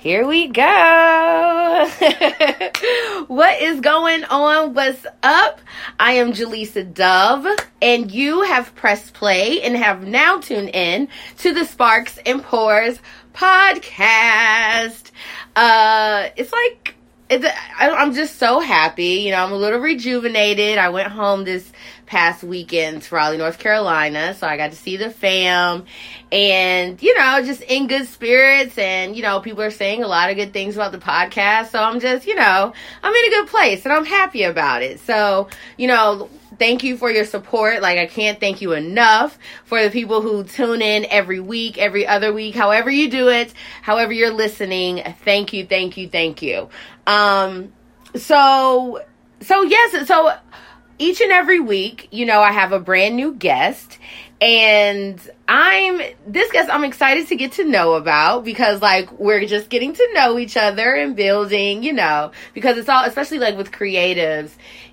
Here we go. what is going on? What's up? I am Jaleesa Dove, and you have pressed play and have now tuned in to the Sparks and Pours podcast. Uh, it's like it's, I'm just so happy. You know, I'm a little rejuvenated. I went home this past weekend to Raleigh, North Carolina. So I got to see the fam and, you know, just in good spirits. And, you know, people are saying a lot of good things about the podcast. So I'm just, you know, I'm in a good place and I'm happy about it. So, you know, thank you for your support. Like, I can't thank you enough for the people who tune in every week, every other week, however you do it, however you're listening. Thank you, thank you, thank you. Um, so, so yes, so each and every week, you know, I have a brand new guest and I'm this guest I'm excited to get to know about because like we're just getting to know each other and building, you know, because it's all especially like with creatives,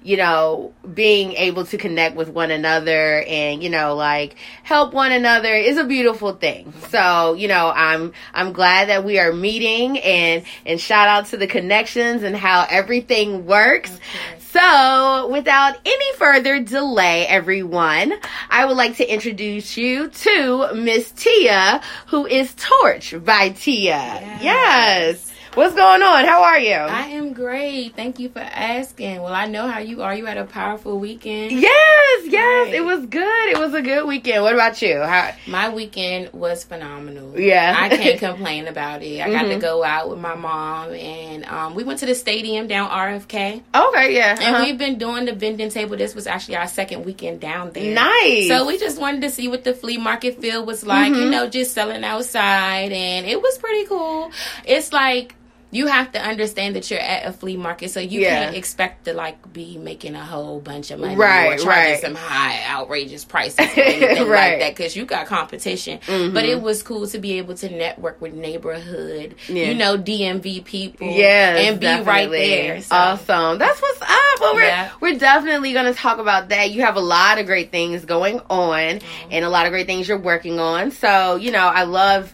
you know, being able to connect with one another and, you know, like help one another is a beautiful thing. So, you know, I'm I'm glad that we are meeting and and shout out to the connections and how everything works. Okay. So, without any further delay, everyone, I would like to introduce you to Miss Tia, who is Torch by Tia. yes. yes. What's going on? How are you? I am great. Thank you for asking. Well, I know how you are. You had a powerful weekend. Yes, yes. Right. It was good. It was a good weekend. What about you? How? My weekend was phenomenal. Yeah. I can't complain about it. I mm-hmm. got to mm-hmm. go out with my mom and um, we went to the stadium down RFK. Okay, yeah. Uh-huh. And we've been doing the vending table. This was actually our second weekend down there. Nice. So we just wanted to see what the flea market feel was like, mm-hmm. you know, just selling outside and it was pretty cool. It's like you have to understand that you're at a flea market, so you yeah. can't expect to like be making a whole bunch of money right, or charging right. some high outrageous prices or anything right. like that because you got competition. Mm-hmm. But it was cool to be able to network with neighborhood, yeah. you know, DMV people, yeah, and be definitely. right there. So. Awesome, that's what's up. Well, we're yeah. we're definitely gonna talk about that. You have a lot of great things going on, mm-hmm. and a lot of great things you're working on. So you know, I love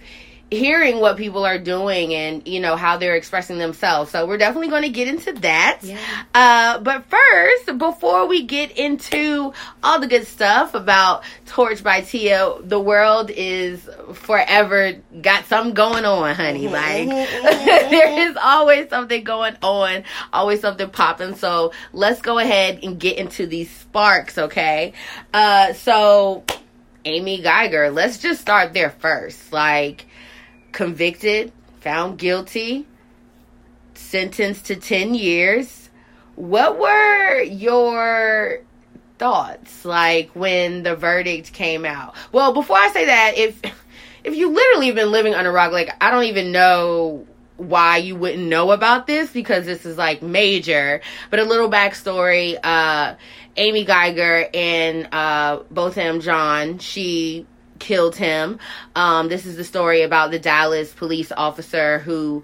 hearing what people are doing and you know how they're expressing themselves so we're definitely going to get into that yeah. uh, but first before we get into all the good stuff about torch by tia the world is forever got something going on honey mm-hmm. like mm-hmm. there is always something going on always something popping so let's go ahead and get into these sparks okay uh, so amy guyger let's just start there first like convicted, found guilty, sentenced to 10 years. What were your thoughts like when the verdict came out? Well, before I say that, if if you literally have been living under rock, like I don't even know why you wouldn't know about this because this is like major. But a little backstory, uh Amy Guyger and uh Botham Jean, she killed him. Um, this is the story about the Dallas police officer who,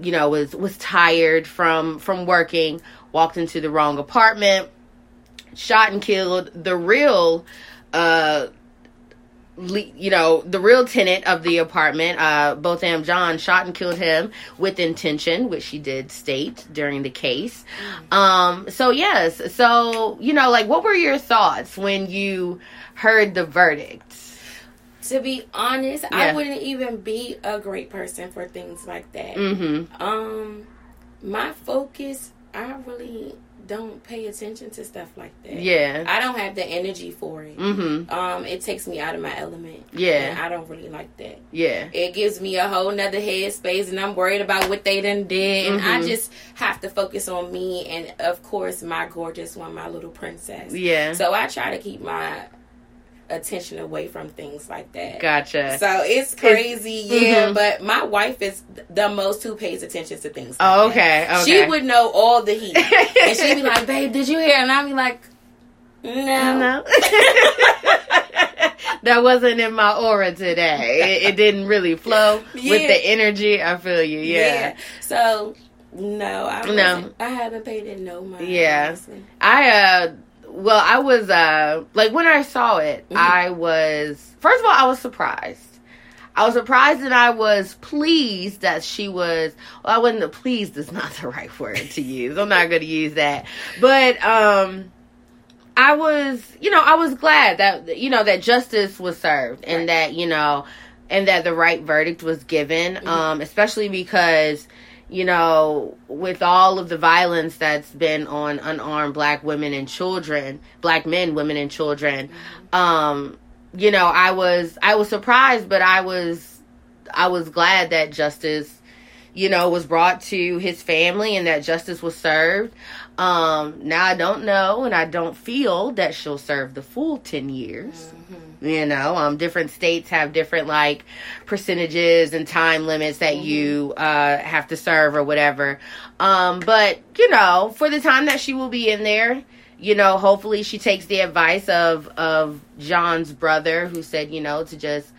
you know, was was tired from from working, walked into the wrong apartment, shot and killed the real. Uh, you know, the real tenant of the apartment, uh, Botham jean shot and killed him with intention, which she did state during the case. Um, so yes, so, you know, like, what were your thoughts when you heard the verdict? To be honest, yeah. I wouldn't even be a great person for things like that. Mm-hmm. Um, my focus, I really don't pay attention to stuff like that. Yeah, I don't have the energy for it. Mm-hmm. Um, it takes me out of my element. Yeah, I don't really like that. Yeah, it gives me a whole nother headspace, and I'm worried about what they done did, and mm-hmm. I just have to focus on me, and of course, my gorgeous one, my little princess. Yeah. So I try to keep my attention away from things like that. Gotcha. So it's crazy, it's, yeah. Mm-hmm. But my wife is the most who pays attention to things. Like oh, okay, okay. She would know all the heat, and she'd be like, "Babe, did you hear?" And I'd be like, "No, no." that wasn't in my aura today. It, it didn't really flow yeah. with the energy. I feel you. Yeah. yeah. So no, I no, I haven't paid it no mind. Yeah, honestly. I uh well, I was uh like when I saw it, mm-hmm. I was first of all I was surprised. I was surprised and I was pleased that she was. Well, I wasn't pleased. Is not the right word to use. I'm not going to use that. But um, I was, you know, I was glad that you know that justice was served and right. that you know, and that the right verdict was given. Mm-hmm. Um, especially because you know, with all of the violence that's been on unarmed black women and children, black men, women and children, um, you know, I was I was surprised, but I was I was glad that justice, you know, was brought to his family and that justice was served. Um, now I don't know and I don't feel that she'll serve the full 10 years. Mm-hmm. You know, um, different states have different like percentages and time limits that mm-hmm. you uh, have to serve or whatever. Um, but you know, for the time that she will be in there, you know, hopefully she takes the advice of of Jean's brother who said, you know, to just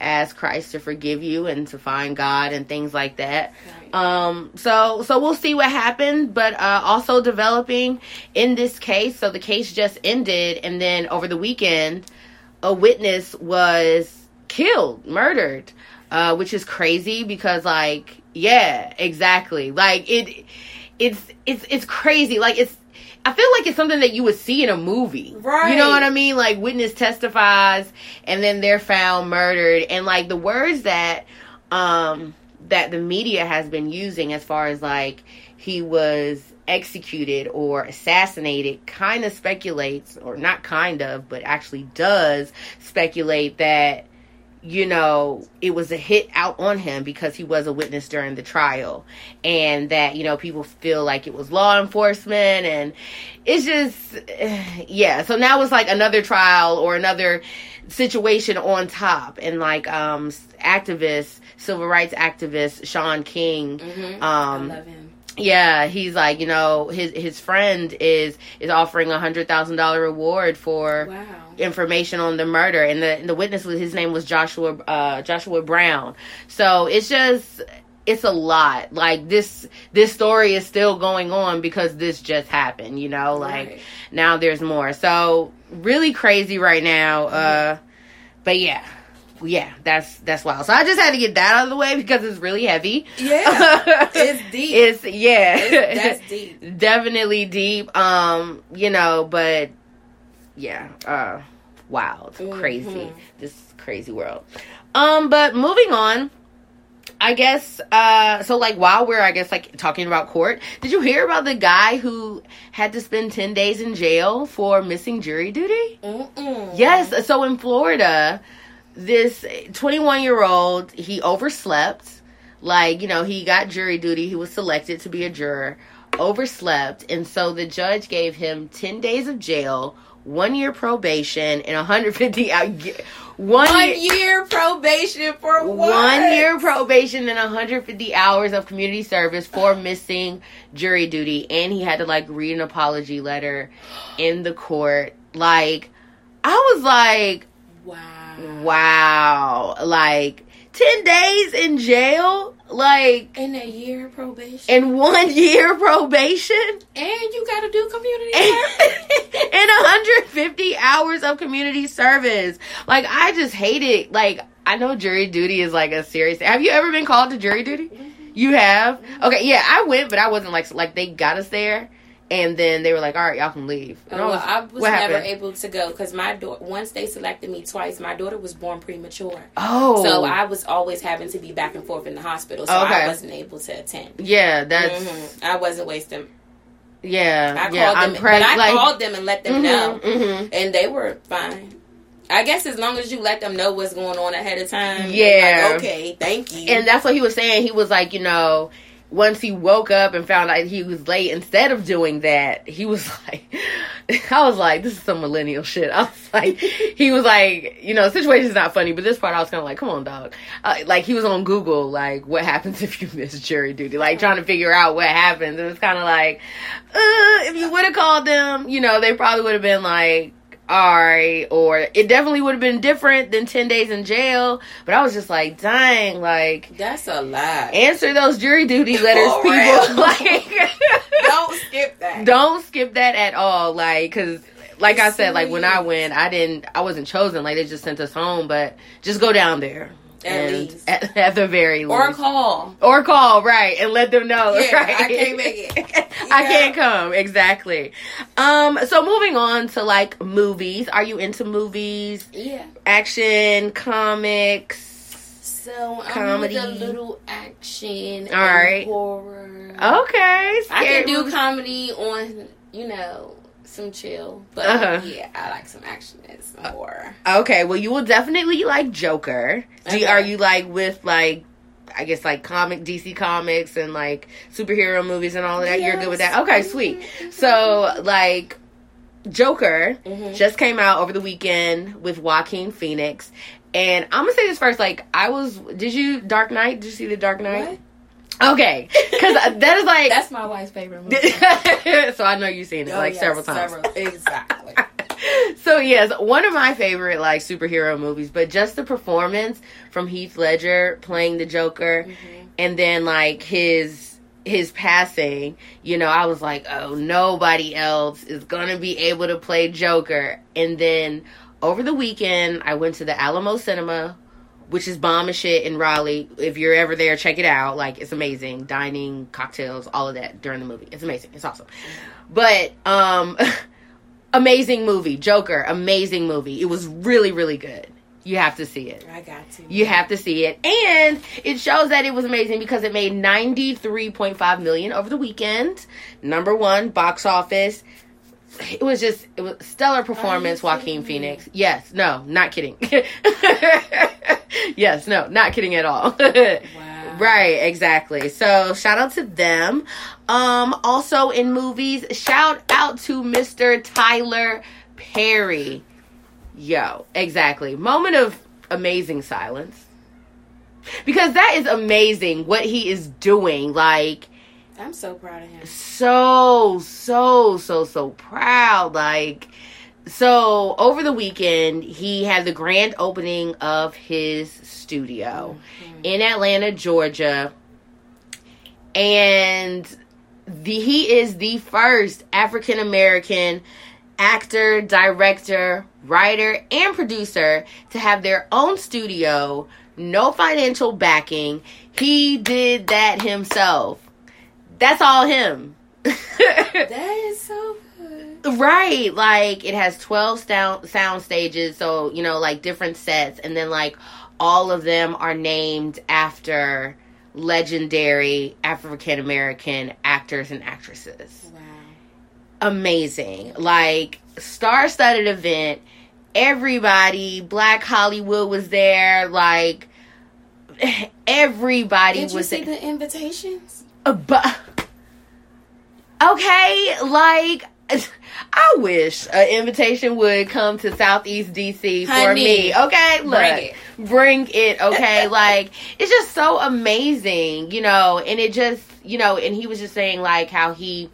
ask Christ to forgive you and to find God and things like that. Right. Um, so so we'll see what happens, but uh, also developing in this case. So the case just ended, and then over the weekend, a witness was killed, murdered, uh, which is crazy because like yeah, exactly, like it. It's it's it's crazy. Like it's I feel like it's something that you would see in a movie. Right. You know what I mean? Like witness testifies and then they're found murdered and like the words that um that the media has been using as far as like he was executed or assassinated kind of speculates or not kind of but actually does speculate that you know, it was a hit out on him because he was a witness during the trial. And that, you know, people feel like it was law enforcement. And it's just, yeah. So now it's like another trial or another situation on top. And like, um, activist, civil rights activist Shaun King, mm-hmm. um, I love him yeah, he's like, you know, his his friend is is offering a hundred thousand dollar reward for wow. information on the murder, and the the witness was his name was Joshua uh, Joshua Brown. So it's just it's a lot. Like this this story is still going on because this just happened. You know, like right. now there's more. So really crazy right now. Uh, but yeah, yeah, that's that's wild. So I just had to get that out of the way because it's really heavy. Yeah, it's deep. It's yeah, it's, that's deep. Definitely deep. Um, you know, but yeah, uh, wild, mm-hmm. crazy, this crazy world. Um, but moving on. I guess uh so like while we're I guess like talking about court, did you hear about the guy who had to spend 10 days in jail for missing jury duty? Mm-mm. Yes, so in Florida, this 21 year old, he overslept. Like, you know, he got jury duty. He was selected to be a juror, overslept. And so the judge gave him 10 days of jail, one year probation, and 150 one, one year, year, probation for what? One year probation and 150 hours of community service for missing jury duty. And he had to like read an apology letter in the court. Like, I was like, wow. Like 10 days in jail? Like in a year probation. In one year probation? And you gotta do community service. and 150 hours of community service. Like I just hate it. Like I know jury duty is like a serious have you ever been called to jury duty? Mm-hmm. You have? Okay, yeah, I went, but I wasn't like like they got us there and then they were like, "All right, y'all can leave." Oh, well, I was, never able to go because my daughter. Once they selected me twice, my daughter was born premature. Oh, so I was always having to be back and forth in the hospital, so okay. I wasn't able to attend. Yeah, that's. Mm-hmm. I wasn't wasting. Yeah, I yeah, called them, preg- but I like, called them and let them mm-hmm, know, mm-hmm. and they were fine. I guess as long as you let them know what's going on ahead of time. Yeah. Like, okay, thank you. And that's what he was saying. He was like, you know, once he woke up and found out he was late, instead of doing that, he was like, I was like, this is some millennial shit. I was like, he was like, you know, situation's not funny, but this part I was kind of like, come on, dog. Uh, like he was on Google, like, what happens if you miss jury duty? Like trying to figure out what happens. And it's kind of like, uh, if you would have called them, you know, they probably would have been like, all right, or it definitely would have been different than 10 days in jail. But I was just like, dang, like. That's a lot. Answer those jury duty letters, people. like, don't skip that. Don't skip that at all. Like, cause, like I said, like when I went, I didn't, I wasn't chosen. Like they just sent us home, but just go down there. At and least. At, at, the very least. Or call. Or call, right, and let them know. Yeah, right? I can't make it. I can't come. Exactly. Um, so moving on to like movies. Are you into movies? Yeah. Action, comics. So comedy. I'm a little action. All right. Horror. Okay. I can do comedy on, you know, some chill. But uh-huh. yeah, I like some action and some horror. Okay, well, you will definitely like Joker. Okay. You, are you like with like? I guess like comic DC comics and like superhero movies and all of that. Yes. You're good with that. Okay, sweet. So like Joker mm-hmm. just came out over the weekend with Joaquin Phoenix. And I'm gonna say this first. Like, I was. Did you Dark Knight? Did you see the Dark Knight? What? Okay, because that is like that's my wife's favorite movie. so I know you've seen it oh, like yes, several times. Several, exactly. so yes, one of my favorite like superhero movies, but just the performance from Heath Ledger playing the Joker, mm-hmm. and then like his his passing, you know, I was like, oh, nobody else is gonna be able to play Joker. And then over the weekend, I went to the Alamo Cinema which is bomb as shit in Raleigh. If you're ever there, check it out. Like it's amazing. Dining, cocktails, all of that during the movie. It's amazing. It's awesome. But um amazing movie. Joker, amazing movie. It was really, really good. You have to see it. I got to. You have to see it. And it shows that it was amazing because it made 93.5 million over the weekend. Number 1 box office it was just it was stellar performance joaquin phoenix. Yes no not kidding. Yes no not kidding at all. Wow. right exactly. So shout out to them. Um also in movies shout out to mr tyler perry. Yo exactly. Moment of amazing silence. Because that is amazing what he is doing like I'm so proud of him. So, so, so, so proud. Like, so over the weekend, he had the grand opening of his studio mm-hmm. in Atlanta, Georgia. And the he is the first African American actor, director, writer, and producer to have their own studio, no financial backing. He did that himself. That's all him. that is so good. Right. Like it has 12 sound, sound stages, so, you know, like different sets and then like all of them are named after legendary African American actors and actresses. Wow. Amazing. Like star-studded event. Everybody, Black Hollywood was there, like everybody Did you was see there. the invitations? Uh, but okay, like I wish an invitation would come to Southeast DC Honey, for me. Okay, look, bring it. Bring it okay, like it's just so amazing, you know. And it just, you know, and he was just saying like how he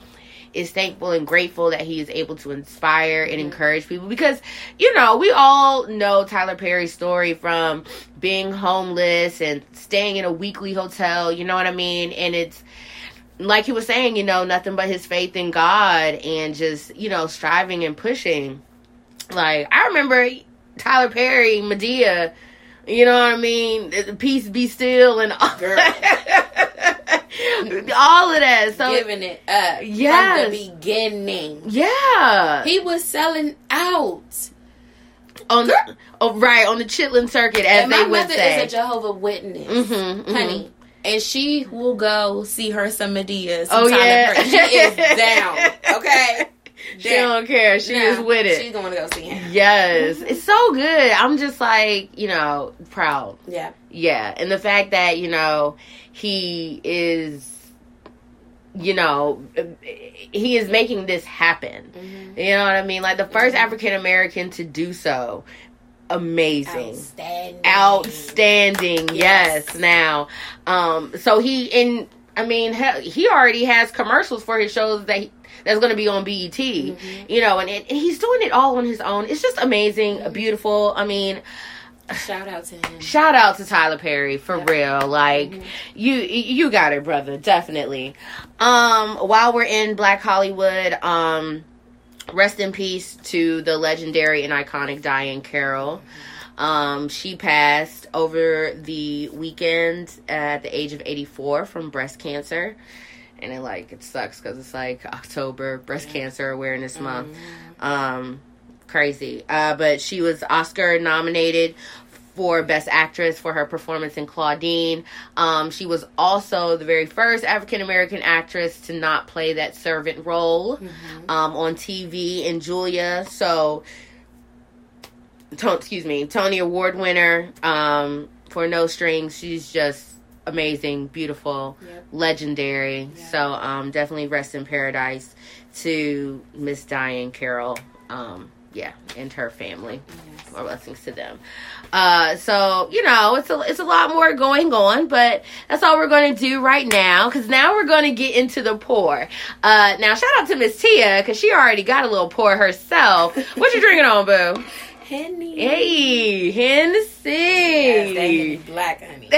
is thankful and grateful that he is able to inspire and encourage people because you know we all know Tyler Perry's story from being homeless and staying in a weekly hotel you know what I mean and it's like he was saying, you know, nothing but his faith in God and just, you know, striving and pushing. Like, I remember Tyler Perry, Madea, you know what I mean? Peace be still and all, all of that. So giving it up yes. from the beginning. Yeah. He was selling out. On the, oh, right, on the Chitlin circuit, as and they would say. My mother is a Jehovah Witness. Mm-hmm, mm-hmm. Honey, and she will go see her some Madea. Oh yeah, she is down. Okay. She don't care. She no, is with it. She's going to go see him. Yes, mm-hmm. it's so good. I'm just like you know proud. Yeah, yeah, and the fact that you know he is, you know, he is making this happen. Mm-hmm. You know what I mean? Like the 1st mm-hmm. African American to do so amazing. Outstanding. Outstanding. Yes. yes. Now, um, so he in. I mean, he already has commercials for his shows that he, that's going to be on BET. Mm-hmm. You know, and, it, and, he's doing it all on his own. It's just amazing, mm-hmm. beautiful. I mean. Shout out to him. Shout out to Tyler Perry for real. Like mm-hmm. you you got it, brother. Definitely. Um while we're in Black Hollywood, um rest in peace to the legendary and iconic Diahann Carroll. Um, she passed over the weekend at the age of 84 from breast cancer. And it like it sucks because it's like October breast cancer awareness month. Mm-hmm. Um, crazy. Uh, but she was Oscar nominated for Best Actress for her performance in Claudine. Um, she was also the very first African American actress to not play that servant role mm-hmm. um, on TV in Julia. So, to- excuse me, Tony Award winner um, for No Strings. She's just amazing, beautiful, yep. legendary. Yep. So, um, definitely rest in paradise to Miss Diahann Carroll. Um, yeah, and her family. Yes. More blessings to them. Uh, so you know, it's a it's a lot more going on, but that's all we're going to do right now because now we're going to get into the pour. Uh, now shout out to Miss Tia because she already got a little pour herself. what you drinking on, boo? Henny. Hey, Hennessy. Yes, black honey.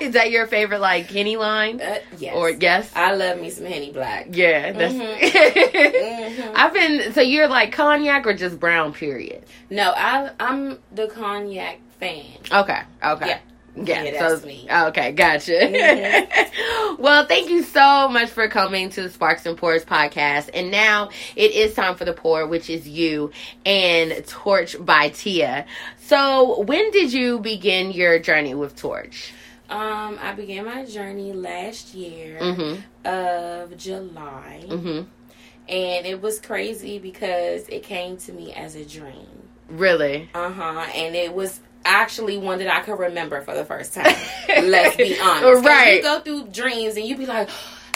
Is that your favorite like Henny line? Uh, yes. Or yes? I love me some Henny black. Yeah, that's. Mm-hmm. mm-hmm. I've been so you're like cognac or just brown period. No, I I'm the cognac fan. Okay. Okay. Yeah. Yeah, yeah that's so, me. Okay, gotcha. Mm-hmm. well, thank you so much for coming to the Sparks and Pours podcast. And now it is time for the pour, which is you and Torch by Tia. So, when did you begin your journey with Torch? Um, I began my journey last year mm-hmm. of July. Mm-hmm. And it was crazy because it came to me as a dream. Really? Uh huh. And it was actually one that I could remember for the first time. Let's be honest. Right. You go through dreams and you be like,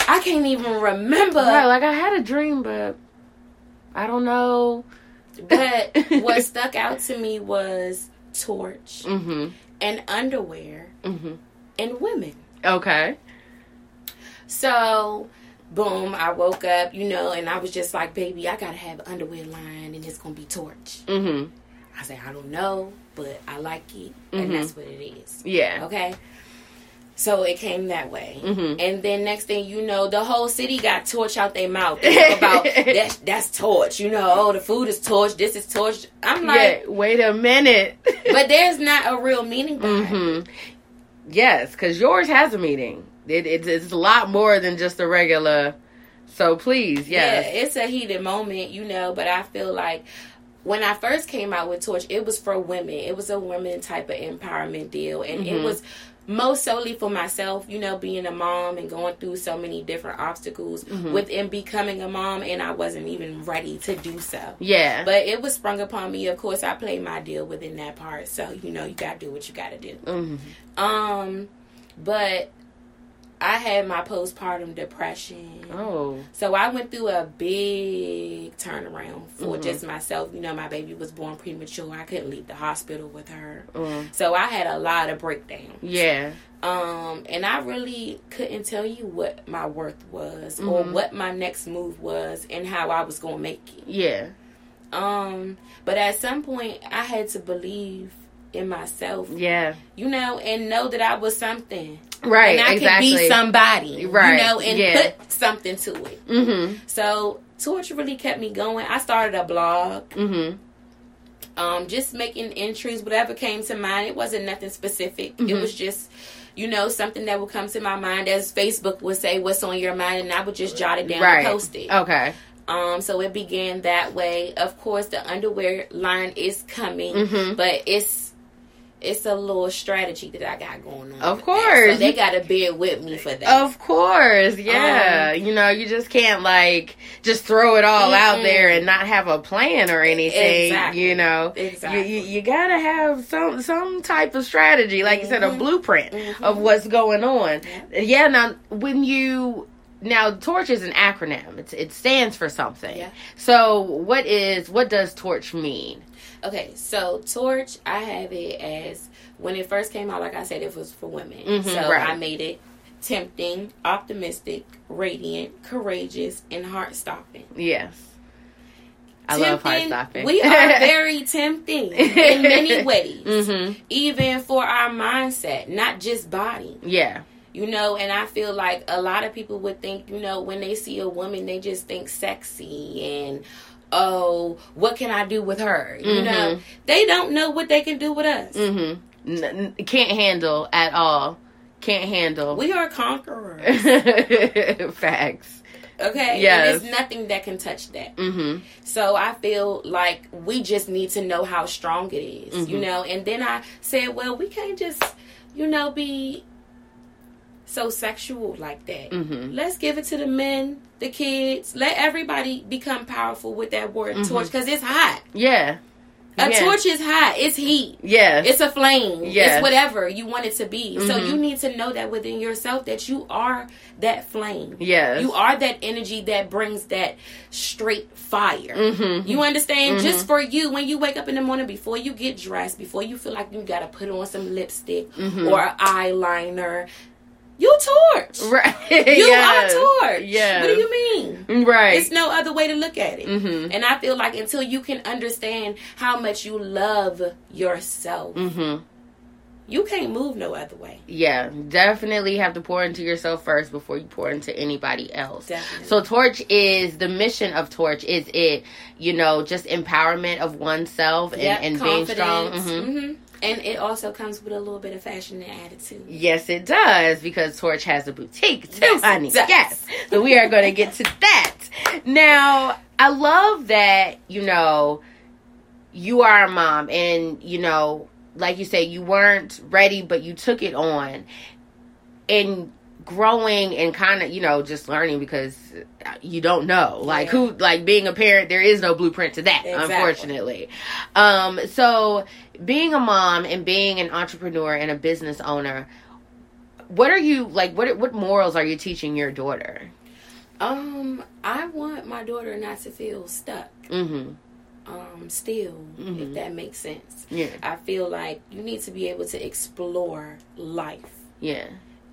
I can't even remember. Right, like I had a dream, but I don't know. But what stuck out to me was torch mm-hmm. and underwear mm-hmm. and women. Okay. So, boom, I woke up, you know, and I was just like, baby, I gotta have underwear line and it's gonna be torch. Mm-hmm. I said, I don't know, but I like it, mm-hmm. and that's what it is. Yeah. Okay. So it came that way, mm-hmm. and then next thing you know, the whole city got torch out their mouth about that. That's torch, you know. Oh, the food is torch. This is torch. I'm like, yeah, wait a minute. but there's not a real meaning behind mm-hmm. it. Yes, because yours has a meaning. It, it, it's a lot more than just a regular. So please, yes. Yeah, it's a heated moment, you know. But I feel like when I first came out with Torch, it was for women. It was a women type of empowerment deal, and mm-hmm. it was most solely for myself. You know, being a mom and going through so many different obstacles mm-hmm. within becoming a mom, and I wasn't even ready to do so. Yeah, but it was sprung upon me. Of course, I played my deal within that part. So you know, you gotta do what you gotta do. Mm-hmm. Um, but I had my postpartum depression. Oh. So I went through a big turnaround for mm-hmm. just myself. You know, my baby was born premature. I couldn't leave the hospital with her. Mm. So I had a lot of breakdowns. Yeah. Um, and I really couldn't tell you what my worth was mm-hmm. or what my next move was and how I was going to make it. Yeah. Um, but at some point I had to believe in myself. Yeah. You know, and know that I was something. Right. And I exactly. could be somebody. Right. You know, and yeah. put something to it. Mm-hmm. So torture really kept me going. I started a blog. Mm-hmm. Um, just making entries, whatever came to mind. It wasn't nothing specific. Mm-hmm. It was just, you know, something that would come to my mind as Facebook would say, "What's on your mind," and I would just jot it down right. and post it. Okay. Um, so it began that way. Of course, the underwear line is coming, mm-hmm. but it's it's a little strategy that I got going on. Of course, so they got to bear with me for that. Of course, yeah. Um, you know, you just can't like just throw it all mm-hmm. out there and not have a plan or anything. Exactly. You know, exactly. You, you, you gotta have some some type of strategy, like mm-hmm. you said, a mm-hmm. blueprint mm-hmm. of what's going on. Yeah. yeah. Now, when you now torch is an acronym it's, it stands for something yeah. so what is what does torch mean Okay, so Torch, I have it as when it first came out, like I said, it was for women. Mm-hmm, so right. I made it tempting, optimistic, radiant, courageous, and heart stopping. Yes. I tempting, love heart stopping. we are very tempting in many ways, mm-hmm. even for our mindset, not just body. Yeah. You know, and I feel like a lot of people would think, you know, when they see a woman, they just think sexy and oh, what can I do with her? You mm-hmm. know, they don't know what they can do with us. Mm-hmm. N- can't handle at all. Can't handle. We are conquerors. Facts. Okay. Yeah. There's nothing that can touch that. Mm-hmm. So I feel like we just need to know how strong it is, mm-hmm. you know. And then I said, well, we can't just, you know, be so sexual like that. Mm-hmm. Let's give it to the men, the kids. Let everybody become powerful with that word mm-hmm. torch because it's hot. Yeah. A yeah. torch is hot. It's heat. Yeah. It's a flame. Yeah. It's whatever you want it to be. Mm-hmm. So you need to know that within yourself that you are that flame. Yes. You are that energy that brings that straight fire. Mm-hmm. You understand? Mm-hmm. Just for you, when you wake up in the morning, before you get dressed, before you feel like you got to put on some lipstick mm-hmm. or eyeliner, you torch. Right. You yes. are torch. Yeah. What do you mean? Right. It's no other way to look at it. Mm-hmm. And I feel like until you can understand how much you love yourself, mm-hmm. you can't move no other way. Yeah. Definitely have to pour into yourself first before you pour into anybody else. Definitely. So Torch is the mission of Torch is it, you know, just empowerment of oneself and, yep, and being strong. Mm-hmm. And it also comes with a little bit of fashion and attitude. Yes, it does, because Torch has a boutique too, yes, honey. Yes. So we are going to get to that. Now, I love that, you know, you are a mom and, you know, like you say, you weren't ready, but you took it on. And growing and kind of you know just learning because you don't know like yeah. who like being a parent there is no blueprint to that exactly. unfortunately um so being a mom and being an entrepreneur and a business owner what are you like what what morals are you teaching your daughter? Um i want my daughter not to feel stuck. Mm-hmm. Um still mm-hmm. if that makes sense. Yeah. I feel like you need to be able to explore life. Yeah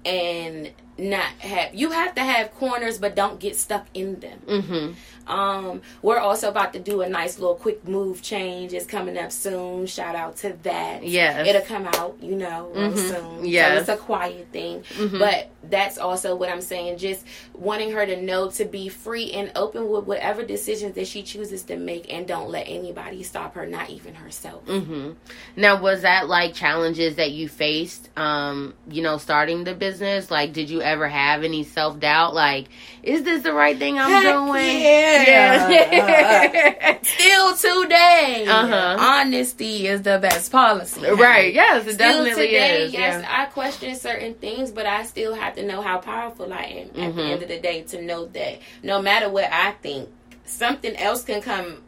and not have you have to have corners but don't get stuck in them mm-hmm. Um, we're also about to do a nice little quick move change. It's coming up soon. Shout out to that. Yeah, it'll come out, you know, mm-hmm. soon. Yeah, so it's a quiet thing, mm-hmm. but that's also what I'm saying. Just wanting her to know to be free and open with whatever decisions that she chooses to make, and don't let anybody stop her, not even herself. Mm-hmm. Now, was that like challenges that you faced? Um, you know, starting the business. Like, did you ever have any self doubt? Like, is this the right thing I'm Heck doing? Yeah. Yeah. Still today, uh-huh. honesty is the best policy. Right. Yes, it still definitely today, is. Yes, yeah. I question certain things, but I still have to know how powerful I am mm-hmm. at the mm-hmm. end of the day to know that no matter what I think, something else can come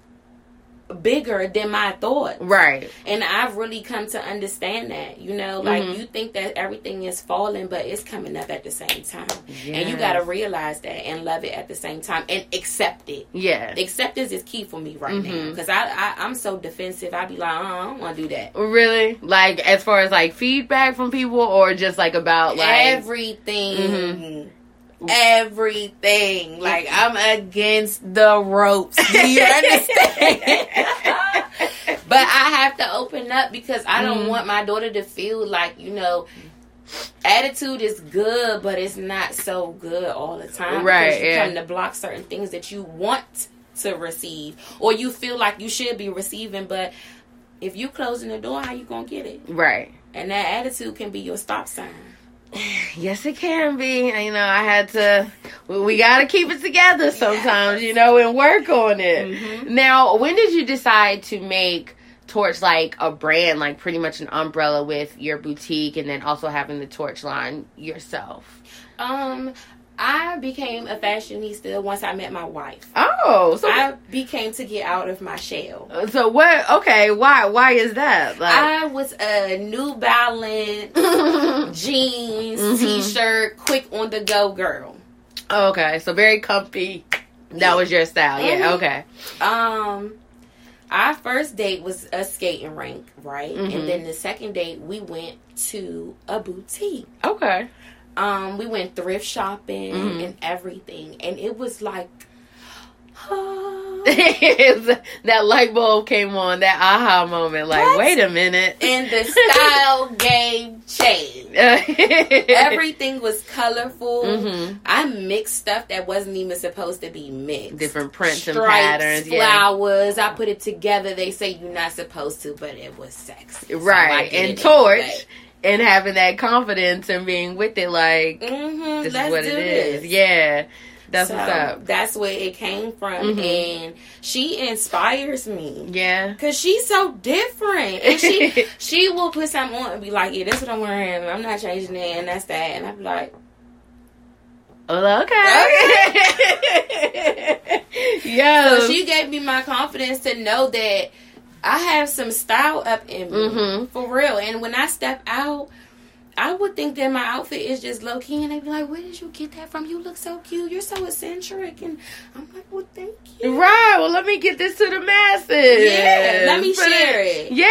bigger than my thoughts. Right. And I've really come to understand that. You know, like mm-hmm. you think that everything is falling, but it's coming up at the same time. Yes. And you got to realize that and love it at the same time and accept it. Yeah. Acceptance is key for me right mm-hmm. now because I, I I'm so defensive. I'd be like, oh, I don't want to do that. Really? Like as far as like feedback from people or just like about like everything. Mm-hmm everything. Like I'm against the ropes. Do you understand? but I have to open up because I don't mm. want my daughter to feel like, you know, attitude is good, but it's not so good all the time. Right. Because you yeah. come to block certain things that you want to receive or you feel like you should be receiving, but if you closing the door, how you gonna get it? Right. And that attitude can be your stop sign. Yes, it can be. You know, I had to. We got to keep it together sometimes, you know, and work on it. Mm-hmm. Now, when did you decide to make Torch like a brand, like pretty much an umbrella with your boutique, and then also having the Torch line yourself? Um, I became a fashionista once I met my wife. Oh, so I became to get out of my shell. So what? Okay, why? Why is that? Like, I was a New Balance jeans mm-hmm. t-shirt, quick on the go girl. Okay, so very comfy. That yeah. was your style. Mm-hmm. Yeah. Okay. Um. Our first date was a skating rink, right? Mm-hmm. And then the second date, we went to a boutique. Okay. Um, we went thrift shopping mm-hmm. and everything, and it was like, that light bulb came on, that aha moment. Like, what? wait a minute. And the style game changed. Everything was colorful. Mm-hmm. I mixed stuff that wasn't even supposed to be mixed. Different prints Stripes, and patterns. Flowers. Yeah. I put it together. They say you're not supposed to, but it was sexy. Right. So and torch. And having that confidence and being with it like mm-hmm, this is what it this. is. Yeah. That's so what's up. That's where it came from, mm-hmm. and she inspires me. Yeah, cause she's so different, and she she will put something on and be like, "Yeah, that's what I'm wearing. I'm not changing it, and that's that." And I'm like, well, okay. yeah. So she gave me my confidence to know that I have some style up in me mm-hmm. for real. And when I step out, I would think that my outfit is just low key, and they'd be like, "Where did you get that from? You look so cute. You're so eccentric." And I'm like, "Well, thank you." Right. Well, let me get this to the masses. Yeah. Let me share it. Yeah.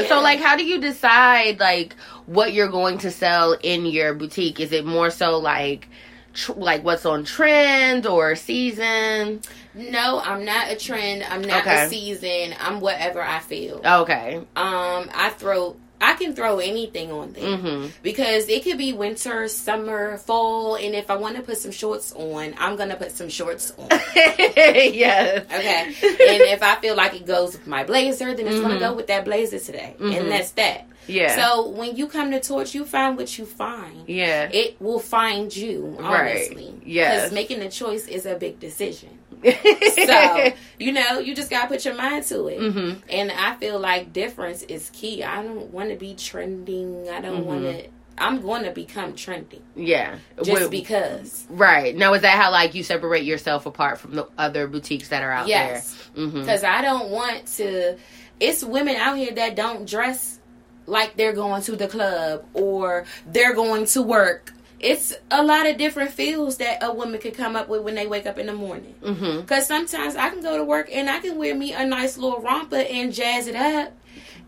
yeah. So, like, how do you decide like what you're going to sell in your boutique? Is it more so like, tr- like what's on trend or season? No, I'm not a trend. I'm not okay. a season. I'm whatever I feel. Okay. Um, I throw I can throw anything on there mm-hmm. because it could be winter, summer, fall, and if I want to put some shorts on, I'm gonna put some shorts on. yes. Okay. and if I feel like it goes with my blazer, then it's mm-hmm. gonna go with that blazer today, mm-hmm. and that's that. Yeah. So when you come to Torch, you find what you find. Yeah. It will find you, honestly. Right. Yeah. Because making a choice is a big decision. So you know, you just gotta put your mind to it. Mm-hmm. And I feel like difference is key. I don't want to be trending. I don't mm-hmm. want to. I'm going to become trendy. Yeah, just because. Right now, is that how like you separate yourself apart from the other boutiques that are out yes. there? Because mm-hmm. I don't want to. It's women out here that don't dress like they're going to the club or they're going to work it's a lot of different feels that a woman could come up with when they wake up in the morning. Because mm-hmm. sometimes I can go to work and I can wear me a nice little romper and jazz it up.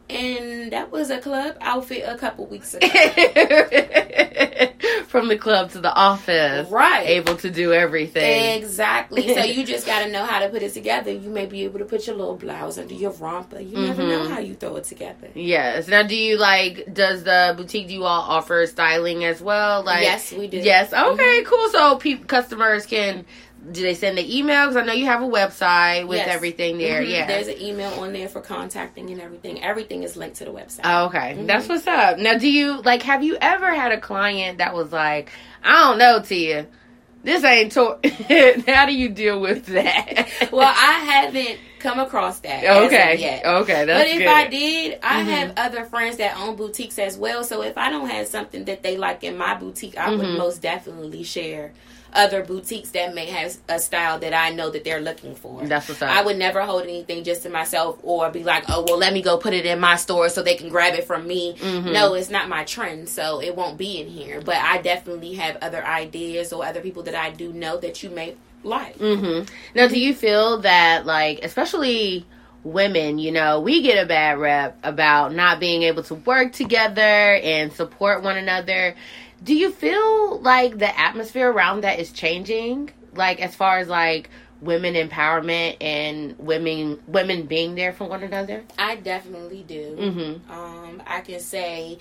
And that was a club outfit a couple weeks ago. From the club to the office. Right. Able to do everything. Exactly. so you just got to know how to put it together. You may be able to put your little blouse under your romper. You mm-hmm. never know mm-hmm. how you throw it together. Yes. Now, do you like, does the boutique, do you all offer styling as well? Like, yes, we do. Yes. Okay, mm-hmm. cool. So pe- customers can do they send the email? Because I know you have a website with yes. everything there. Mm-hmm. Yeah, there's an email on there for contacting and everything. Everything is linked to the website. Oh, okay, mm-hmm. that's what's up. Now, do you like? Have you ever had a client that was like, I don't know, Tia. This ain't to- How do you deal with that? well, I haven't come across that. Okay. yet. Okay. That's but if good. I did, I mm-hmm. have other friends that own boutiques as well. So if I don't have something that they like in my boutique, I mm-hmm. would most definitely share other boutiques that may have a style that I know that they're looking for. That's what's up. I would never hold anything just to myself or be like, oh, well, let me go put it in my store so they can grab it from me. Mm-hmm. No, it's not my trend, so it won't be in here. But I definitely have other ideas or other people that I do know that you may like. Mm-hmm. Now, do you feel that, like, especially women, you know, we get a bad rep about not being able to work together and support one another. Do you feel like the atmosphere around that is changing? Like as far as like women empowerment and women women being there for one another? I definitely do. Mm-hmm. Um, I can say,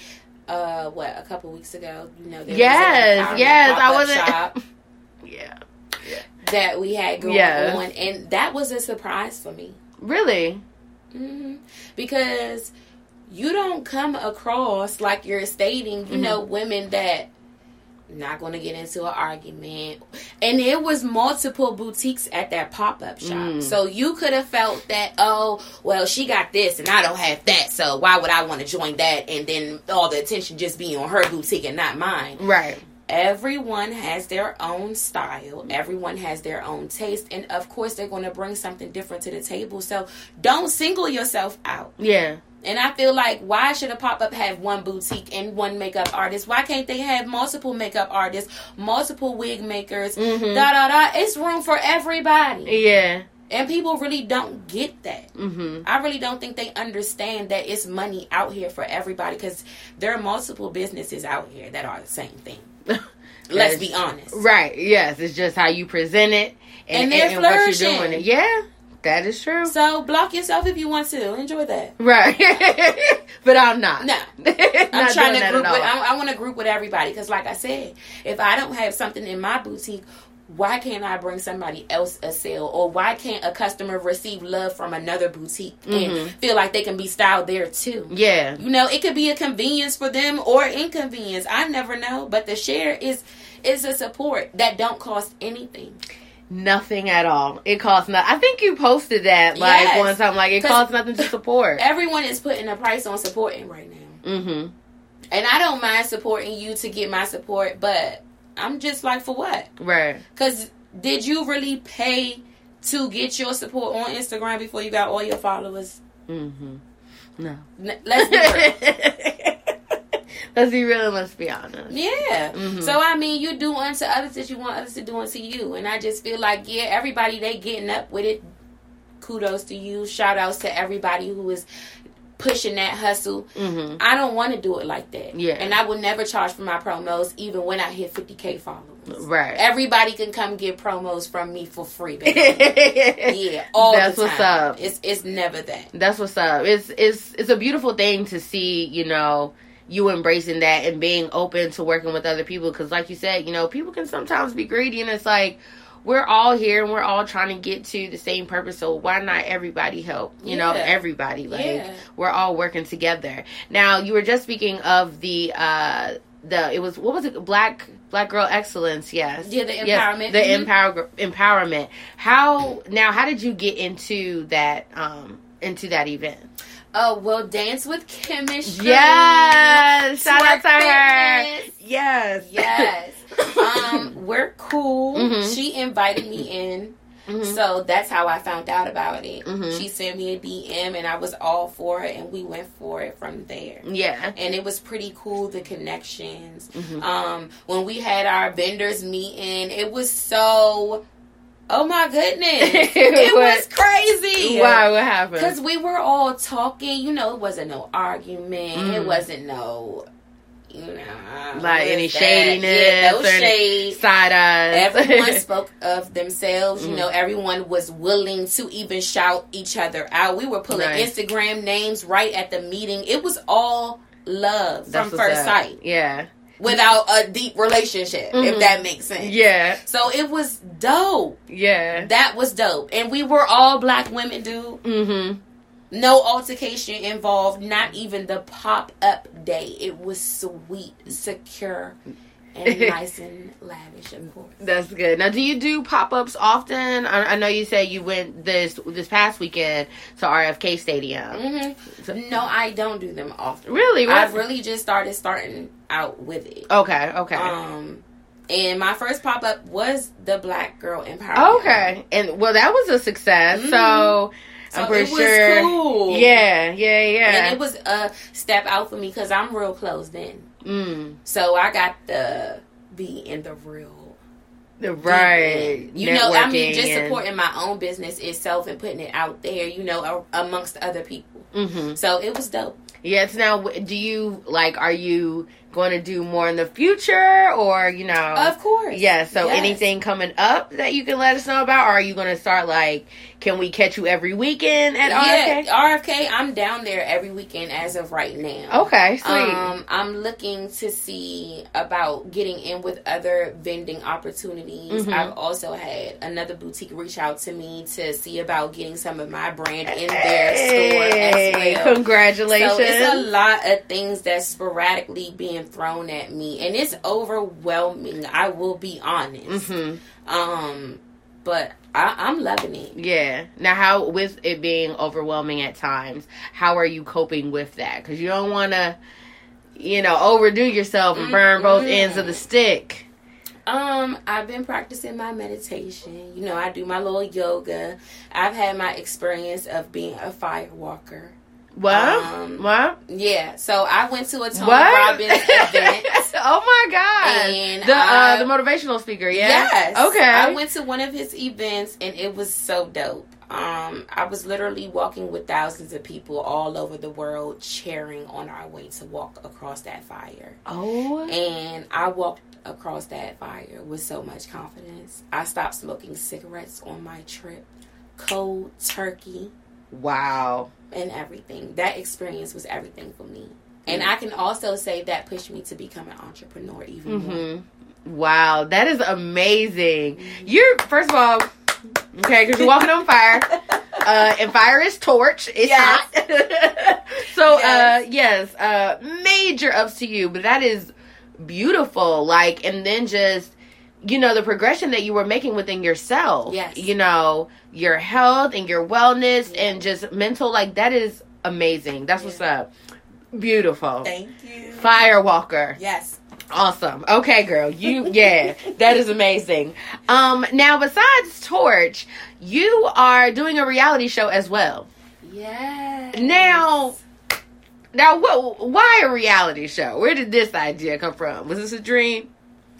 uh, what a couple weeks ago, you know, there yes, was yes, I was shop. yeah. yeah, that we had going yes. on, and that was a surprise for me. Really? Mm-hmm. Because you don't come across like you're stating, you mm-hmm. know, women that not going to get into an argument. And it was multiple boutiques at that pop-up shop. Mm. So you could have felt that, oh, well, she got this and I don't have that. So why would I want to join that and then all the attention just be on her boutique and not mine? Right. Everyone has their own style. Everyone has their own taste. And of course, they're going to bring something different to the table. So don't single yourself out. Yeah. And I feel like why should a pop up have one boutique and one makeup artist? Why can't they have multiple makeup artists, multiple wig makers? Mm-hmm. Da da da. It's room for everybody. Yeah. And people really don't get that. Mm-hmm. I really don't think they understand that it's money out here for everybody because there are multiple businesses out here that are the same thing. Let's be honest. Right. Yes. It's just how you present it and, and, and, and what you're doing. Yeah. That is true. So block yourself if you want to. Enjoy that. Right. but I'm not. No. I'm trying to group with, I, I want to group with everybody because, like I said, if I don't have something in my boutique, why can't I bring somebody else a sale? Or why can't a customer receive love from another boutique mm-hmm. and feel like they can be styled there too? Yeah. You know, it could be a convenience for them or inconvenience. I never know. But the share is is a support that don't cost anything. Nothing at all. It costs nothing. I think you posted that like yes. one time. Like it costs nothing to support. Everyone is putting a price on supporting right now. Mm-hmm. And I don't mind supporting you to get my support, but I'm just like, for what? Right. Because did you really pay to get your support on Instagram before you got all your followers? Mm-hmm. No. let's be real. let's be real let's be honest. Yeah. Mm-hmm. So I mean, you do unto others that you want others to do unto you, and I just feel like yeah, everybody they getting up with it. Kudos to you. Shout outs to everybody who is pushing that hustle. Mm-hmm. I don't want to do it like that. Yeah. And I will never charge for my promos, even when I hit 50K followers. Right. Everybody can come get promos from me for free, baby. yeah. All That's what's up. It's it's never that. That's what's up. It's it's it's a beautiful thing to see, you know, you embracing that and being open to working with other people. Because like you said you know people can sometimes be greedy and it's like we're all here and we're all trying to get to the same purpose. So why not everybody help? You yeah. know everybody like yeah. we're all working together. Now you were just speaking of the uh the it was what was it? Black black girl excellence. Yes. Yeah the empowerment. yes, the mm-hmm. empower empowerment. How now how did you get into that um into that event Oh, well, Dance with Chemistry. Yes. Shout out to her. Yes. Yes. um, we're cool. Mm-hmm. She invited me in. Mm-hmm. So that's how I found out about it. Mm-hmm. She sent me a DM and I was all for it and we went for it from there. Yeah. And it was pretty cool the connections. Mm-hmm. Um when we had our vendors meeting, it was so Oh my goodness. it was crazy. Why? What happened? Because we were all talking. You know, it wasn't no argument. Mm. It wasn't no, you know, like any shadiness. Yeah, no shade. Side eyes. Everyone spoke of themselves. Mm. You know, everyone was willing to even shout each other out. We were pulling Instagram names right at the meeting. It was all love That's from first sight. Yeah without a deep relationship, mm-hmm. if that makes sense. Yeah. So it was dope. Yeah. That was dope. And we were all black women, dude. Mm-hmm. No altercation involved, not even the pop up day. It was sweet, secure, and nice and lavish, of course. That's good. Now, do you do pop ups often? I, I, know you said you went this this past weekend to RFK Stadium. Mm-hmm. So, no, I don't do them often. Really? I've really just started starting out with it. Okay. Okay. Um. And my first pop up was the Black Girl Empowerment. Okay, and well, that was a success. Mm-hmm. So. So I'm pretty sure. Cool. Yeah, yeah, yeah. And it was a step out for me because I'm real closed in. Mm. So I got to be in the real. Right. You know, I mean, just supporting my own business itself and putting it out there, you know, amongst other people. Mm-hmm. So it was dope. Yes. Now, do you like? Are you going to do more in the future, or you know? Of course. Yeah. So, yes. anything coming up that you can let us know about, or are you going to start like? Can we catch you every weekend at yeah, RFK? RFK, I'm down there every weekend as of right now. Okay, sweet. Um, I'm looking to see about getting in with other vending opportunities. Mm-hmm. I've also had another boutique reach out to me to see about getting some of my brand in their store as well. Congratulations. So it's a lot of things that's sporadically being thrown at me, and it's overwhelming. I will be honest. Mm-hmm. Um, but I, am loving it. Yeah. Now, how with it being overwhelming at times, how are you coping with that? Because you don't want to, you know, overdo yourself and burn mm-hmm. both ends of the stick. Um, I've been practicing my meditation. You know, I do my little yoga. I've had my experience of being a fire walker. What? Um, what? Yeah. So I went to a Tony what? Robbins event. oh my god! And the I, uh, the motivational speaker. Yeah. Yes. Okay. I went to one of his events and it was so dope. Um, I was literally walking with thousands of people all over the world cheering on our way to walk across that fire. Oh. And I walked across that fire with so much confidence. I stopped smoking cigarettes on my trip cold turkey. Wow. And everything. That experience was everything for me. And I can also say that pushed me to become an entrepreneur even mm-hmm. more. Wow, that is amazing. You're first of all, okay, because you're walking on fire, uh, and fire is torch. It's yes. hot. so, yes. uh, yes, uh, major ups to you, but that is beautiful. Like, and then just you know the progression that you were making within yourself. Yes, you know your health and your wellness yeah. and just mental. Like that is amazing. That's yeah. what's up. Beautiful. Thank you. Firewalker. Yes. Awesome. Okay, girl. You yeah, that is amazing. Um now besides Torch, you are doing a reality show as well. Yes. Now now what why a reality show? Where did this idea come from? Was this a dream?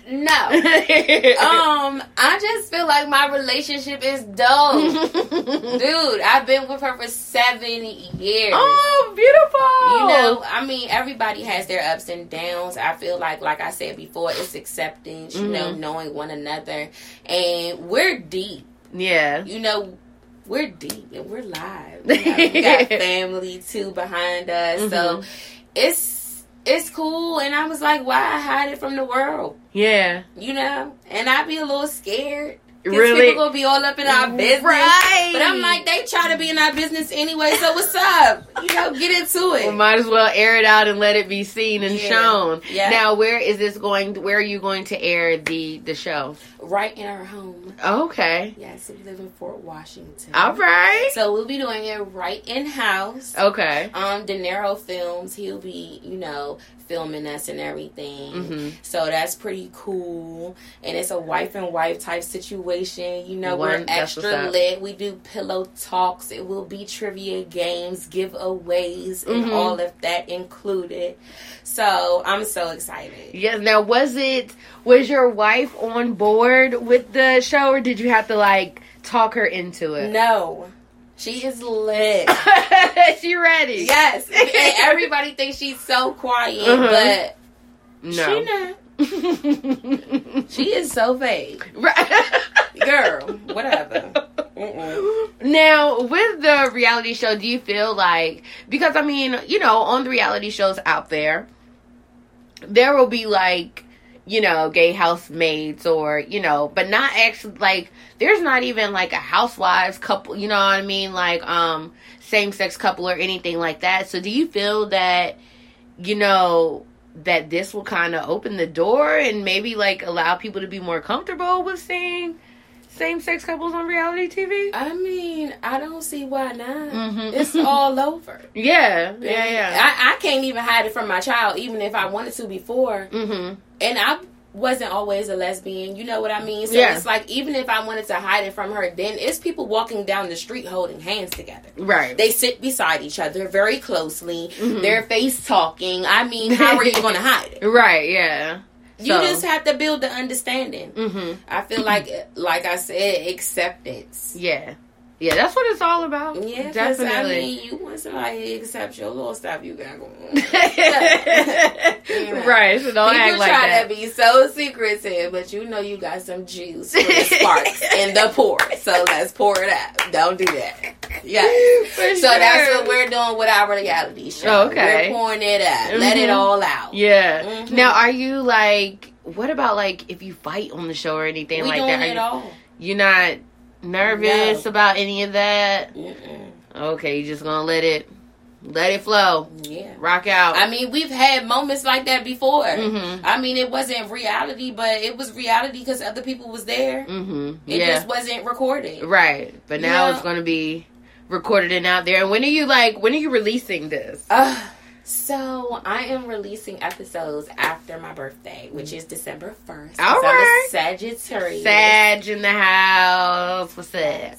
No. um, I just feel like my relationship is dope. Dude, I've been with her for seven years. Oh, beautiful. You know, I mean, everybody has their ups and downs. I feel like, like I said before, it's acceptance, you mm-hmm. know, knowing one another. And we're deep. Yeah. You know, we're deep and we're live. We got, we got family too behind us. Mm-hmm. So it's it's cool. And I was like, why hide it from the world? Yeah. You know? And I'd be a little scared. Really? People gonna be all up in our business. Right. But I'm like, they try to be in our business anyway, so what's up? You know, get into it. Well, might as well air it out and let it be seen and yeah. shown. Yeah. Now, where is this going? Where are you going to air the the show? Right in our home. Okay. Yes, we live in Fort Washington. All right. So we'll be doing it right in house. Okay. Um, De Niro Films. He'll be, you know, filming us and everything. Mm-hmm. So that's pretty cool. And it's a wife and wife type situation. You know, One, we're extra lit. We do pillow talks. It will be trivia games, giveaways, and mm-hmm. all of that included. So I'm so excited. Yes. Now, was it was your wife on board with the show, or did you have to like talk her into it? No. She is lit. she ready? Yes. and everybody thinks she's so quiet, uh-huh. but no. she not. she is so fake. Right. Girl, whatever. Mm-mm. Now, with the reality show, do you feel like because I mean, you know, on the reality shows out there, there will be like you know, gay housemaids or, you know, but not actually like there's not even like a housewives couple, you know what I mean? Like um same sex couple or anything like that. So do you feel that you know that this will kind of open the door and maybe like allow people to be more comfortable with seeing same sex couples on reality TV? I mean, I don't see why not. Mm-hmm. It's all over. Yeah, yeah, yeah. I, I, can't even hide it from my child, even if I wanted to before. Mm-hmm. And I wasn't always a lesbian. You know what I mean? So yeah. it's like even if I wanted to hide it from her, then it's people walking down the street holding hands together. Right. They sit beside each other very closely. Mm-hmm. Their face talking. I mean, how are you going to hide it? Right. Yeah. You so. just have to build the understanding. Mm-hmm. I feel like, like I said, acceptance. Yeah. Yeah, that's what it's all about. Yeah, definitely. I mean, you want somebody to accept your little stuff you got going on. Right, so don't People act like try that. to be so secretive, but you know you got some juice for the sparks in the pour. So let's pour it out. Don't do that. Yeah. so sure. that's what we're doing with our reality show. Okay. We're pouring it out. Mm-hmm. Let it mm-hmm. all out. Yeah. Mm-hmm. Now, are you like? What about like if you fight on the show or anything we like doing that? It all. You're not nervous no. about any of that? Mm-mm. Okay, you just gonna let it let it flow. Yeah. Rock out. I mean, we've had moments like that before. Mm-hmm. I mean, it wasn't reality, but it was reality because other people was there. Mm-hmm. It yeah. just wasn't recorded. Right. But now it's going to be recorded and out there. And when are you like, when are you releasing this? Uh, so I am releasing episodes after my birthday, which is December first. All right, Sagittarius. Sag in the house. What's up?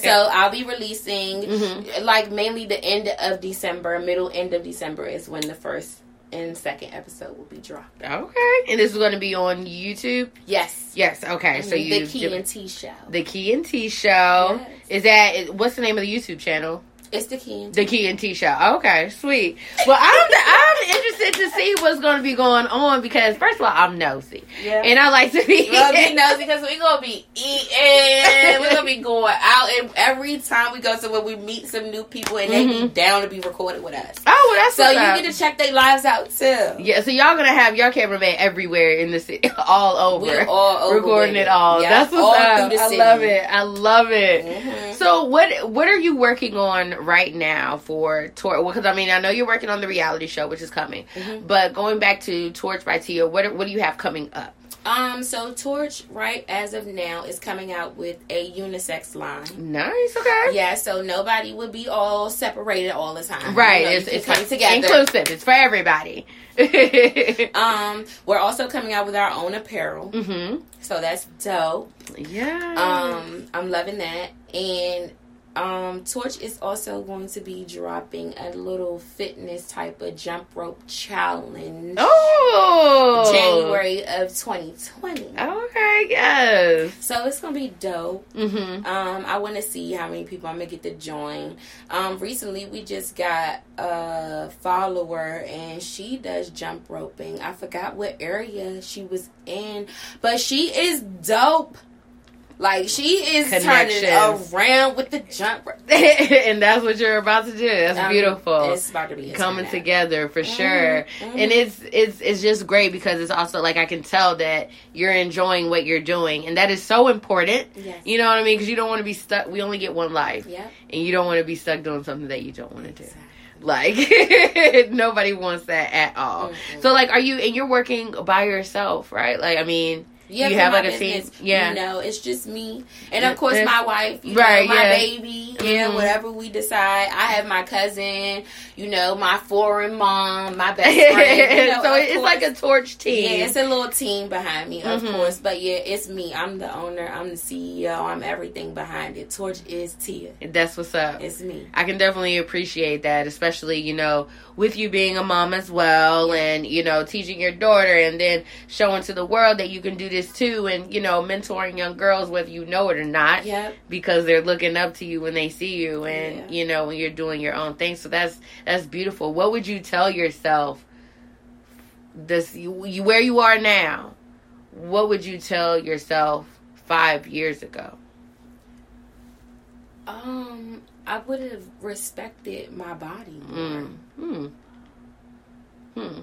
so I'll be releasing mm-hmm. like mainly the end of December, middle end of December is when the first and second episode will be dropped. Okay, and this is going to be on YouTube. Yes. Yes. Okay. So you the Key and T show. The Key and T show yes. is that? What's the name of the YouTube channel? It's the key. The key and T show. Okay, sweet. Well, I'm I'm interested to see what's going to be going on because first of all, I'm nosy, Yeah. and I like to be. Well, be nosy because we're gonna be eating. We're gonna be going out, and every time we go somewhere, we meet some new people, and they be Mhm. down to be recorded with us. oh, well, that's So you up. get to check their lives out too. Yeah, so y'all gonna have your cameraman everywhere in the city, all over, We're all over recording it all. Yeah, That's what's all up. I city. love it. I love it. Mhm. So what what are you working on right now for tour? Because I mean, I know you're working on the reality show, which is coming. Mhm. But going back to Torch by Tia, what what do you have coming up? Um, so Torch, right as of now, is coming out with a unisex line. Nice. Okay. Yeah, so nobody would be all separated all the time. Right. You know, it's it's together. inclusive. It's for everybody. Um, we're also coming out with our own apparel, mhm. so that's dope. Yeah. Um, I'm loving that. And um, Torch is also going to be dropping a little fitness type of jump rope challenge oh. January of 2020. Okay. Yes. So it's gonna be dope. Mhm. Um, I want to see how many people I'm gonna get to join. Um, recently we just got a follower and she does jump roping. I forgot what area she was in, but she is dope. Like she is turning around with the jump and that's what you're about to do. That's Um, beautiful. It's about to be coming together for sure mhm. and it's it's it's just great because it's also like i can tell that you're enjoying what you're doing and that is so important Yes. you know what i mean because you don't want to be stuck we only get one life Yep. and you don't want to be stuck doing something that you don't want to do Exactly. like nobody wants that at all Mm-mm. so like are you and you're working by yourself right like i mean Yeah, You have, like, a team? business, Yeah. You know, it's just me, and of course my wife. You Right, know, my yeah. baby. Yeah, Mhm. whatever we decide. I have my cousin. You know, my foreign mom, my best friend. You know, so it's like a torch team Yeah, it's a little team behind me, of Mhm. course. But yeah, it's me. I'm the owner. I'm the CEO. I'm everything behind it. Torch is Tia. that's what's up It's me. I can definitely appreciate that, especially, you know, with you being a mom as well and, you know, teaching your daughter and then showing to the world that you can do this too and, you know, mentoring young girls whether you know it or not Yep. because they're looking up to you when they see you and, Yeah. you know, when you're doing your own thing. So that's that's beautiful. What would you tell yourself this you, you where you are now? What would you tell yourself 5 years ago? Um, I would have respected my body more. Mm. Hmm. Hmm.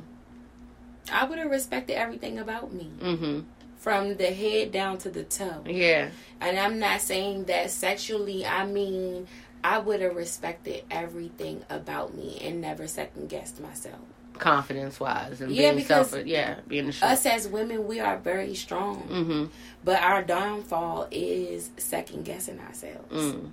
I would have respected everything about me. Mhm. From the head down to the toe. Yeah. And I'm not saying that sexually, I mean, I would have respected everything about me and never second guessed myself. confidence wise and Yeah, being because self yeah being assured. Us as women, we are very strong, mm-hmm. but our downfall is second guessing ourselves. mm.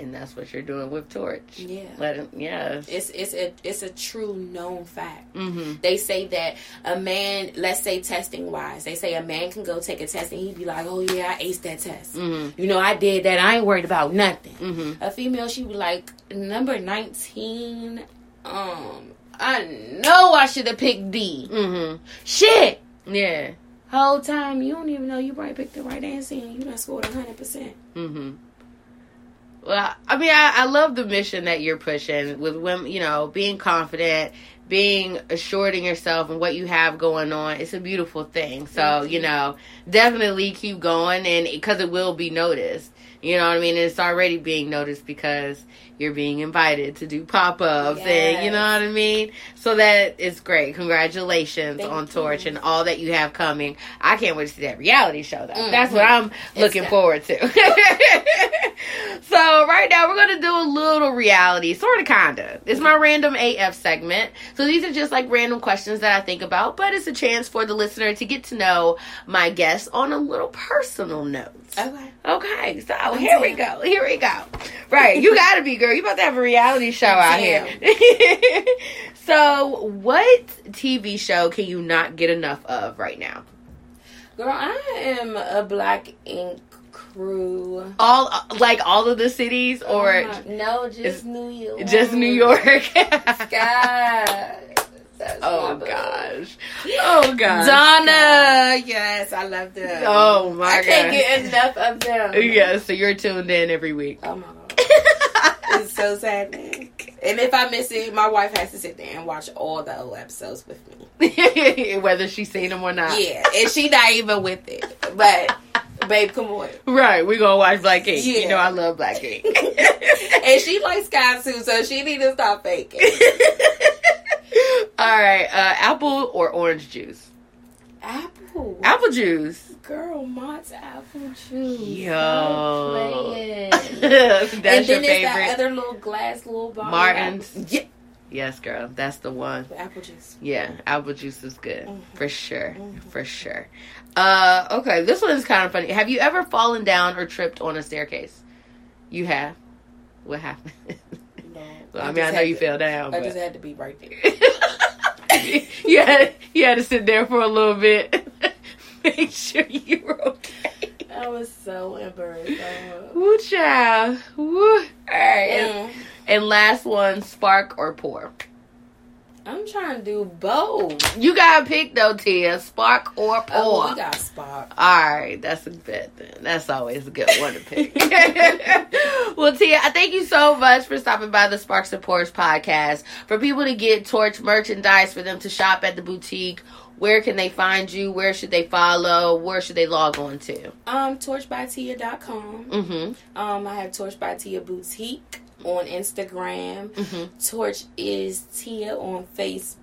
And that's what you're doing with torch Yeah. let him yes It's it's a it's a true known fact. mm-hmm. They say that a man, let's say testing wise, they say a man can go take a test and he'd be like, "Oh yeah, I aced that test. Mm-hmm. You know, I did that. I ain't worried about nothing." Mm-hmm. A female, she be like, number 19, um, I know I should have picked D. Mm-hmm. Shit! yeah Whole time, you don't even know you probably picked the right answer and you done scored 100%. mm-hmm. Well i mean I, I love the mission that you're pushing with women you know being confident being assured in yourself and what you have going on. It's a beautiful thing. So you you. know definitely keep going and because it will be noticed you know what i mean? And it's already being noticed because you're being invited to do pop-ups and you know what i mean? So that is great. Congratulations Thank on you. torch and all that you have coming. I can't wait to see that reality show though. Mhm. that's what i'm looking that. forward to. So right now we're gonna do a little reality sort of kinda. It's my random af segment. So these are just like random questions that i think about but it's a chance for the listener to get to know my guests on a little personal note. Okay. Okay, so here we go. Here we go. Right, you gotta be girl. You about to have a reality show out here. so, what TV show can you not get enough of right now? Girl, I am a black ink crew. All like all of the cities, oh or Oh my- no, just New York. just New York? God. Oh gosh. Oh gosh. Donna. Yes, I love them. Oh my gosh. I can't gosh. get enough of them. Yeah, so you're tuned in every week. Oh my god. It's so saddening. And if I miss it, my wife has to sit there and watch all the old episodes with me. Whether she's seen them or not. Yeah, and she not even with it. But babe, come on. Right, we gonna watch Black Ink. Yeah. You know I love Black Ink. and she likes Sky too, so she need to stop faking. All right, uh, apple or orange juice? Apple. Apple juice. Girl, Mott's apple juice. Yo. That's and your then favorite. that other little glass little bottle. Martin's. Yeah. Yes, girl. That's the one. The apple juice. Yeah, apple juice is good. Mm-hmm. For sure. Mm-hmm. For sure. Uh, okay, this one is kind of funny. Have you ever fallen down or tripped on a staircase? You have. What happened? I, I mean, I know you to, fell down. I but... just had to be right there. you had you had to sit there for a little bit. make sure you were okay. I was so embarrassed. Woo, child. Woo. All right. Mm. And, and last one, spark or pour? I'm trying to do both. You gotta pick though, Tia. Spark or pour. Oh, we got spark. All right, that's a good. Thing. That's always a good one to pick. well, Tia, I thank you so much for stopping by the Sparks and Pours podcast. For people to get Torch merchandise, for them to shop at the boutique where can they find you? Where should they follow? Where should they log on to? Um, torchbytia.com. Mm-hmm. Um, I have Torch by Tia Boutique on Instagram. Mm-hmm. Torch is Tia on Facebook.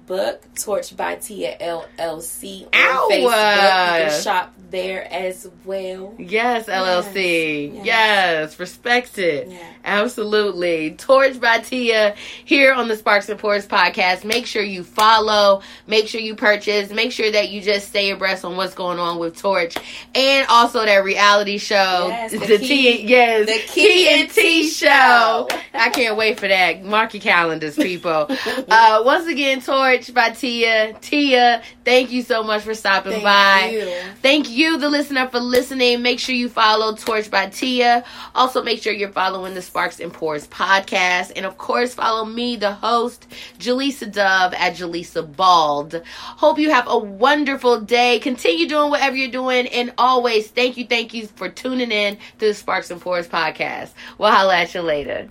Torch by Tia LLC on Ow. Facebook. You can shop there as well. Yes, LLC. Yes, yes. respect it. Yeah. Absolutely. Torch by Tia here on the Sparks and Pours podcast. Make sure you follow, make sure you purchase, make sure that you just stay abreast on what's going on with Torch and also that reality show. Yes, the, the T, yes, the Key and T show. I can't wait for that. Mark your calendars, people. uh, once again, Torch by Tia. Tia, thank you so much for stopping thank by. You. Thank you, the listener, for listening. Make sure you follow Torch by Tia. Also, make sure you're following the Sparks and Pours podcast. And of course, follow me, the host, Jaleesa Dove at Jaleesa Bald. Hope you have a wonderful day. Continue doing whatever you're doing. And always, thank you, thank you for tuning in to the Sparks and Pours podcast. We'll holla at you later.